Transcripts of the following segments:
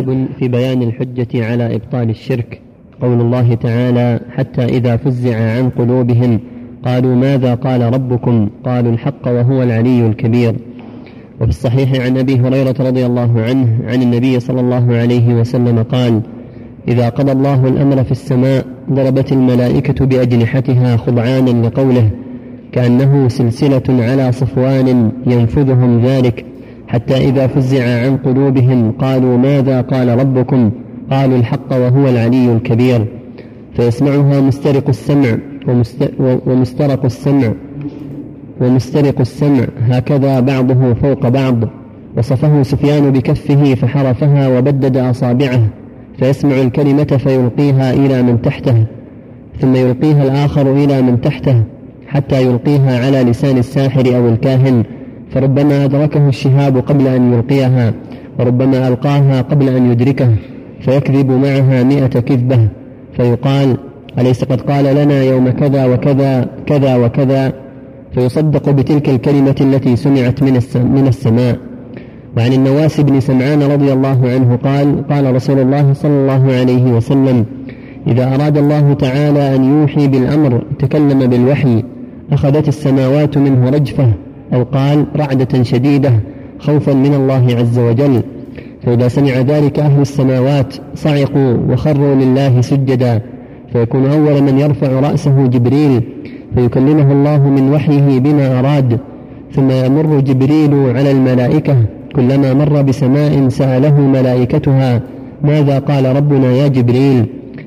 باب في بيان الحجة على إبطال الشرك. قول الله تعالى حتى إذا فزع عن قلوبهم قالوا ماذا قال ربكم؟ قالوا الحق وهو العلي الكبير. وفي الصحيح عن أبي هريرة رضي الله عنه عن النبي صلى الله عليه وسلم قال إذا قضى الله الأمر في السماء ضربت الملائكة بأجنحتها خضعانا لقوله كأنه سلسلة على صفوان ينفذهم ذلك. حتى إذا فزع عن قلوبهم قالوا ماذا قال ربكم؟ قالوا الحق وهو العلي الكبير. فيسمعها مسترق السمع ومسترق السمع. ومسترق السمع. هكذا بعضه فوق بعض. وصفه سفيان بكفه فحرفها وبدد أصابعه. فيسمع الكلمة فيلقيها إلى من تحته. ثم يلقيها الآخر إلى من تحته. حتى يلقيها على لسان الساحر أو الكاهن. فربما أدركه الشهاب قبل أن يلقيها وربما ألقاها قبل أن يدركه فيكذب معها مئة كذبة فيقال أليس قد قال لنا يوم كذا وكذا كذا وكذا؟ فيصدق بتلك الكلمة التي سمعت من السماء. وعن النواس بن سمعان رضي الله عنه قال قال رسول الله صلى الله عليه وسلم إذا أراد الله تعالى أن يوحي بالأمر تكلم بالوحي أخذت السماوات منه رجفة. أو قال رعدة شديدة خوفا من الله عز وجل. فإذا سمع ذلك أهل السماوات صعقوا وخروا لله سجدا. فيكون أول من يرفع رأسه جبريل فيكلمه الله من وحيه بما أراد. ثم يمر جبريل على الملائكة كلما مر بسماء سأله ملائكتها ماذا قال ربنا يا جبريل؟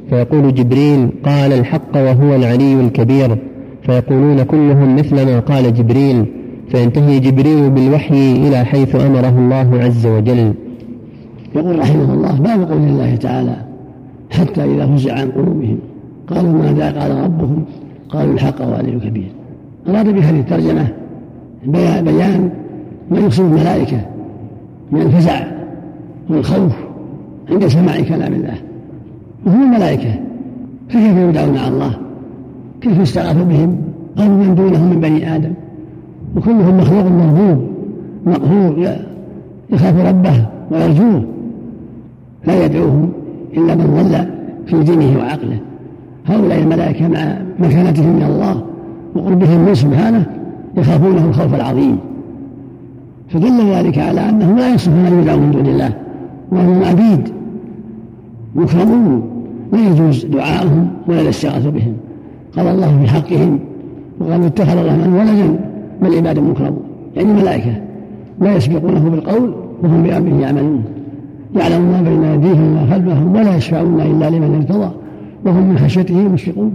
فيقول جبريل قال الحق وهو العلي الكبير. فيقولون كلهم مثل ما قال جبريل. فينتهي جبريل بالوحي إلى حيث أمره الله عز وجل. يقول رحمه الله باب قول الله تعالى حتى إذا فزع عن قلوبهم. قالوا ماذا قال ربهم؟ قالوا الحق وعليه كبير أراد بهذه الترجمة بيان ما يصيب الملائكة من الفزع والخوف عند سماع كلام الله. وهم الملائكة. فكيف يدعون على الله؟ كيف يستغاث بهم؟ أو من دونهم من بني آدم. وكلهم مخلوق مرغوب مقهور يخاف ربه ويرجوه. لا يدعوهم إلا من ضل في دينه وعقله. هؤلاء الملائكة مع مكانتهم من الله وقربهم منه سبحانه يخافونه الخوف العظيم فدل ذلك على أنهم لا يصلحون أن يدعوا من دون الله وهم عبيد. مكرمون. لا يجوز دعاءهم ولا الاستغاثة بهم. قال الله في حقهم. وقالوا اتخذ الرحمن ولدا بل عباد مكرمون يعني ملائكة لا يسبقونه بالقول وهم بأمره يعملون. يعلم ما بين أيديهم وما خلفهم ولا يشفعون إلا لمن ارتضى وهم من خشيته مشفقون.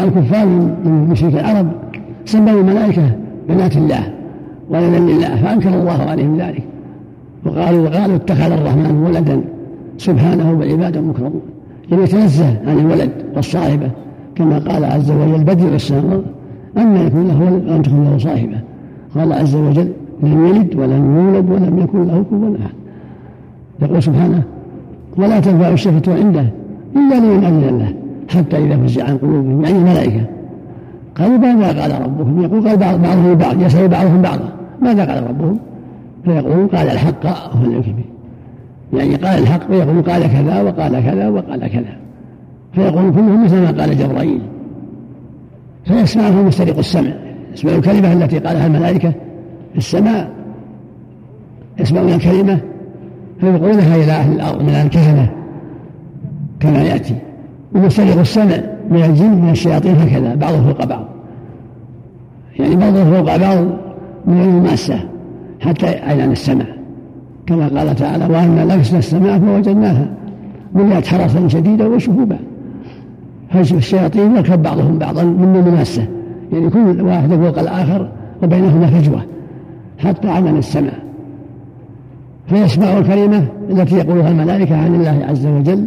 الكفار من مشرك العرب سموا الملائكة بنات الله ولدا لله فأنكر الله عليهم ذلك. وقالوا وقالوا اتخذ الرحمن ولدا. سبحانه والعباد مكرمون لم يتنزه عن الولد والصاحبة كما قال عز وجل بدر السماء أما يكون له ولد ولم تكن له صاحبة. قال عز وجل لم يلد ولم يولد ولم يكن له كفوا أحد. يقول سبحانه ولا تنفع الشفة عنده إلا لمن أذن الله حتى إذا فزع عن قلوبهم. يعني الملائكة. قالوا ماذا قال ربكم يقول قال بعضهم بعض يسأل بعضهم بعضا. ماذا قال ربهم؟ فيقولون قال الحق هو الكبير يعني قال الحق ويقول قال كذا وقال كذا وقال كذا. فيقول كلهم مثل ما قال جبرائيل. فيسمعه مسترق السمع. يسمع الكلمة التي قالها الملائكة. في السماء يسمعون الكلمة فيلقونها إلى أهل الأرض من الكهنة كما يأتي. ومسترق السمع من الجن من الشياطين هكذا بعضه فوق بعض. يعني بعضه فوق بعض من الماسة حتى عينان السماء. كما قال تعالى وأنا لمسنا السماء فوجدناها مليت حرسا شديدا وشهوبا. فالشياطين يركب بعضهم بعضا من المناسة يعني كل واحد فوق الآخر وبينهما فجوة حتى عمل السماء فيسمع الكلمة التي يقولها الملائكة عن الله عز وجل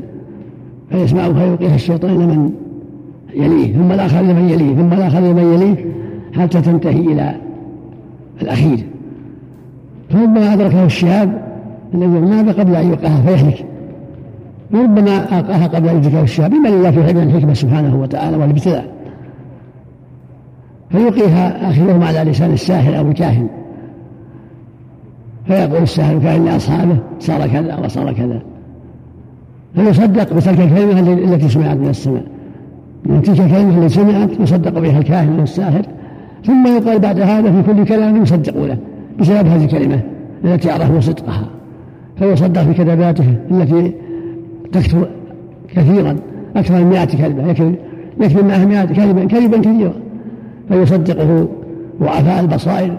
فيسمع فيلقيها الشيطان لمن يليه ثم الآخر لمن يليه ثم الآخر لمن يليه حتى تنتهي إلى الأخير. فربما أدركه الشهاب الذي مات قبل أن يلقاها فيهلك. وربما ألقاها قبل يدركه الشهاب بما لله في علم الحكمة سبحانه وتعالى والابتلاء فيلقيها آخرهم على لسان الساحر أو الكاهن. فيقول الساحر كان لأصحابه صار كذا وصار كذا. فيصدق بتلك الكلمة التي سمعت من السماء. من تلك الكلمة التي سمعت يصدق بها الكاهن والساحر ثم يقال بعد هذا في كل كلام يصدقونه بسبب هذه الكلمة التي عرفوا صدقها. فيصدق في كتاباته التي تكتب كثيرا أكثر من مئة كلمة يكتب يكتب معها مئة كلمة كلمة كثيرة. فيصدقه ضعفاء البصائر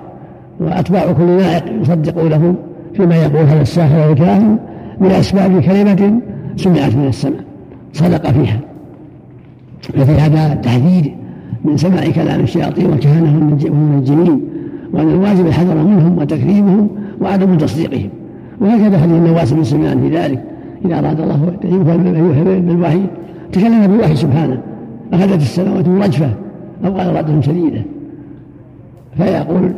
وأتباع كل نائق يصدقونه فيما يقول هذا الساحر أو الكاهن من أسباب كلمة سمعت من السماء صدق فيها. وفي هذا تحذير من سماع كلام الشياطين والكهنة والمنجمين وأن الواجب الحذر منهم وتكريمهم وعدم تصديقهم. وهكذا حديث النواس بن سمعان في ذلك. إذا أراد الله أن يوحي بالوحي تكلم بالوحي سبحانه. أخذت السماوات رجفة أو قال رعدة شديدة. فيقول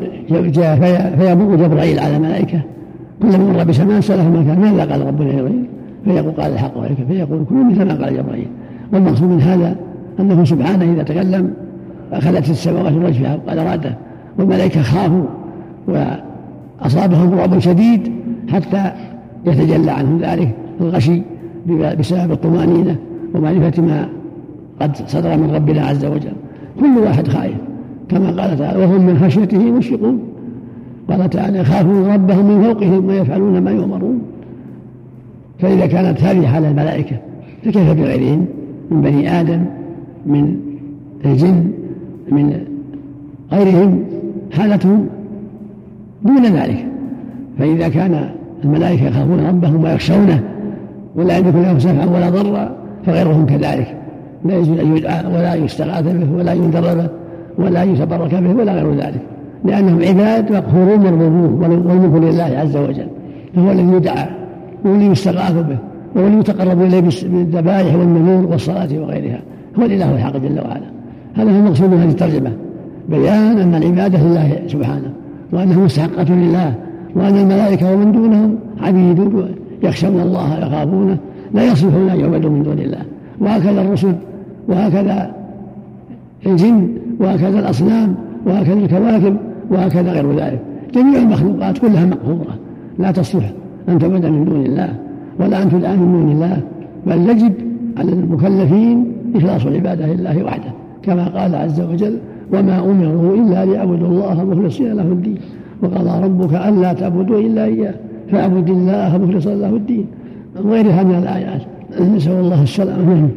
فيمر جبرائيل على الملائكة. كل مر بسماء سأله ما كان ماذا قال ربنا يا فيقول قال الحق عليك فيقول كل مثل ما قال جبرائيل والمقصود من هذا أنه سبحانه إذا تكلم أخذت السماوات رجفة قال رعدة والملائكة خافوا وأصابهم رعب شديد حتى يتجلى عنهم ذلك. الغشي بسبب الطمأنينة ومعرفة ما قد صدر من ربنا عز وجل. كل واحد خائف كما قال تعالى وهم من خشيته مشفقون. قال تعالى يخافون ربهم من فوقهم ويفعلون ما يؤمرون. فإذا كانت هذه حال الملائكة فكيف بغيرهم؟ من بني آدم من الجن من غيرهم حالتهم دون ذلك. فإذا كان الملائكة يخافون ربهم ويخشونه ولا يملكون لهم ولا ضرا فغيرهم كذلك. لا يجوز أن يدعى ولا يستغاث به ولا ينذر به ولا يتبرك به ولا غير ذلك. لأنهم عباد مقهورون مرغوبون والملك لله عز وجل. فهو الذي يدعى والذي يستغاث به والذي يتقرب إليه بالذبائح والنذور والصلاة وغيرها. هو الإله الحق جل وعلا. هذا هو المقصود من هذه الترجمة. بيان أن العبادة لله سبحانه وأنها مستحقة لله وأن الملائكة ومن دونهم عبيد يخشون الله يخافونه لا يصلحون أن يعبدوا من دون الله. وهكذا الرسل وهكذا الجن وهكذا الأصنام وهكذا الكواكب وهكذا غير ذلك. جميع المخلوقات كلها مقهورة لا تصلح أن تعبد من دون الله ولا أن تدعى من دون الله. بل يجب على المكلفين إخلاص العبادة لله وحده كما قال عز وجل وما أمروا إلا ليعبدوا الله مخلصين له الدين وقضى ربك ألا تعبدوا إلا إياه. فاعبد الله مخلصا له الدين وغيرها من الآيات. نسأل الله السلامة.